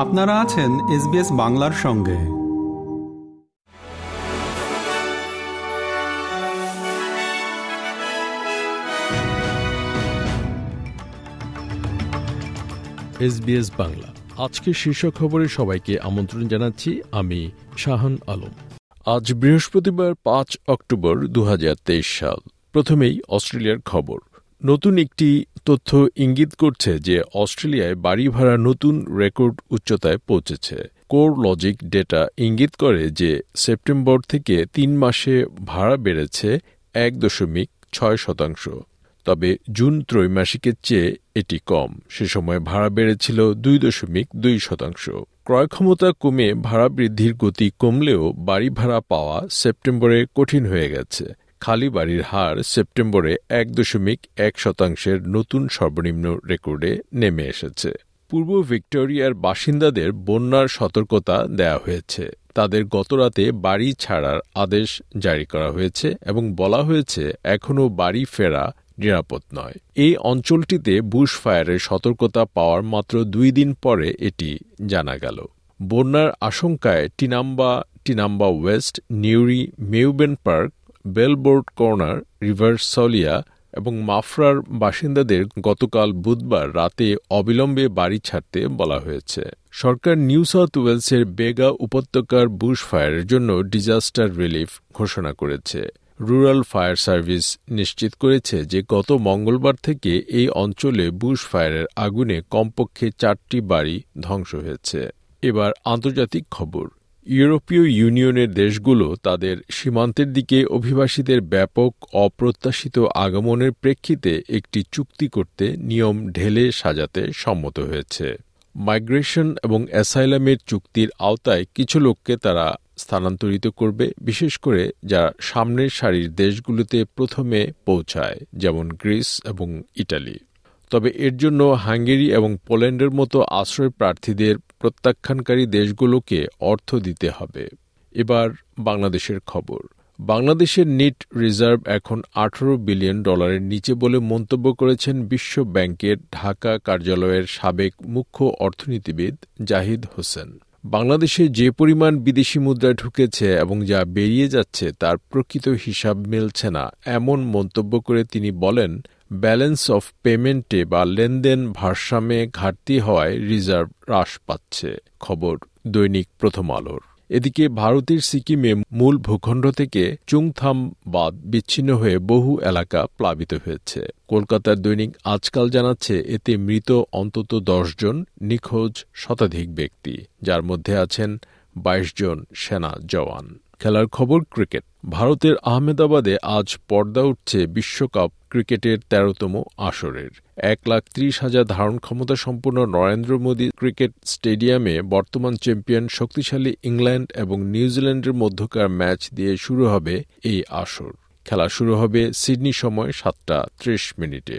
আপনারা আছেন এসবিএস বাংলার সঙ্গে। এসবিএস বাংলা। আজকে শীর্ষ খবরে সবাইকে আমন্ত্রণ জানাচ্ছি আমি শাহান আলম। আজ বৃহস্পতিবার পাঁচ অক্টোবর দু হাজার তেইশ সাল। প্রথমেই অস্ট্রেলিয়ার খবর। নতুন একটি তথ্য ইঙ্গিত করছে যে অস্ট্রেলিয়ায় বাড়ি ভাড়া নতুন রেকর্ড উচ্চতায় পৌঁছেছে। কোর লজিক ডেটা ইঙ্গিত করে যে সেপ্টেম্বর থেকে তিন মাসে ভাড়া বেড়েছে এক দশমিক ছয় শতাংশ। তবে জুন ত্রৈমাসিকের চেয়ে এটি কম। সে সময় ভাড়া বেড়েছিল দুই দশমিক দুই শতাংশ। ক্রয় ক্ষমতা কমে ভাড়া বৃদ্ধির গতি কমলেও বাড়ি ভাড়া পাওয়া সেপ্টেম্বরে কঠিন হয়ে গেছে। খালি বাড়ির হার সেপ্টেম্বরে এক দশমিক এক শতাংশের নতুন সর্বনিম্ন রেকর্ডে নেমে এসেছে। পূর্ব ভিক্টোরিয়ার বাসিন্দাদের বন্যার সতর্কতা দেয়া হয়েছে। তাদের গতরাতে বাড়ি ছাড়ার আদেশ জারি করা হয়েছে এবং বলা হয়েছে, এখনও বাড়ি ফেরা নিরাপদ নয়। এই অঞ্চলটিতে বুশ ফায়ারের সতর্কতা পাওয়ার মাত্র দুই দিন পরে এটি জানা গেল। বন্যার আশঙ্কায় Tinamba Tinamba West, Newry, মেউবেন park Bellbird Corner Riverslea এবং মাফরার বাসিন্দাদের গতকাল বুধবার রাতে অবিলম্বে বাড়ি ছাড়তে বলা হয়েছে। সরকার নিউ সাউথ ওয়েলসের বেগা উপত্যকার বুশ ফায়ারের জন্য ডিজাস্টার রিলিফ ঘোষণা করেছে। রুরাল ফায়ার সার্ভিস নিশ্চিত করেছে যে গত মঙ্গলবার থেকে এই অঞ্চলে বুশ ফায়ারের আগুনে কমপক্ষে চারটি বাড়ি ধ্বংস হয়েছে। এবার আন্তর্জাতিক খবর। ইউরোপীয় ইউনিয়নের দেশগুলো তাদের সীমান্তের দিকে অভিবাসীদের ব্যাপক অপ্রত্যাশিত আগমনের প্রেক্ষিতে একটি চুক্তি করতে নিয়ম ঢেলে সাজাতে সম্মত হয়েছে। মাইগ্রেশন এবং অ্যাসাইলামের চুক্তির আওতায় কিছু লোককে তারা স্থানান্তরিত করবে, বিশেষ করে যা সামনের সারির দেশগুলোতে প্রথমে পৌঁছায়, যেমন গ্রিস এবং ইটালি। তবে এর জন্য হাঙ্গেরি এবং পোল্যান্ডের মতো আশ্রয় প্রার্থীদের প্রত্যাখ্যানকারী দেশগুলোকে অর্থ দিতে হবে। এবার বাংলাদেশের খবর। বাংলাদেশের নিট রিজার্ভ এখন আঠারো বিলিয়ন ডলারের নিচে বলে মন্তব্য করেছেন বিশ্ব ব্যাংকের ঢাকা কার্যালয়ের সাবেক মুখ্য অর্থনীতিবিদ জাহিদ হোসেন। বাংলাদেশে যে পরিমাণ বিদেশি মুদ্রা ঢুকেছে এবং যা বেরিয়ে যাচ্ছে তার প্রকৃত হিসাব মিলছে না, এমন মন্তব্য করে তিনি বলেন ব্যালেন্স অফ পেমেন্টে বা লেনদেন ভারসাম্যে ঘাটতি হওয়ায় রিজার্ভ হ্রাস পাচ্ছে, খবর দৈনিক প্রথম আলোর। এদিকে ভারতের সিকিমে মূল ভূখণ্ড থেকে চুংথাম বাদ বিচ্ছিন্ন হয়ে বহু এলাকা প্লাবিত হয়েছে। কলকাতার দৈনিক আজকাল জানাচ্ছে, এতে মৃত অন্তত জন নিখোঁজ শতাধিক ব্যক্তি, যার মধ্যে আছেন বাইশ জন সেনা জওয়ান। খেলার খবর ক্রিকেট। ভারতের আহমেদাবাদে আজ পর্দা উঠছে বিশ্বকাপ ক্রিকেটের তেরোতম আসরের। এক লাখ ত্রিশ হাজার ধারণ ক্ষমতা সম্পন্ন নরেন্দ্র মোদী ক্রিকেট স্টেডিয়ামে বর্তমান চ্যাম্পিয়ন শক্তিশালী ইংল্যান্ড এবং নিউজিল্যান্ডের মধ্যকার ম্যাচ দিয়ে শুরু হবে এই আসর। খেলা শুরু হবে সিডনি সময় সাতটা ত্রিশ মিনিটে।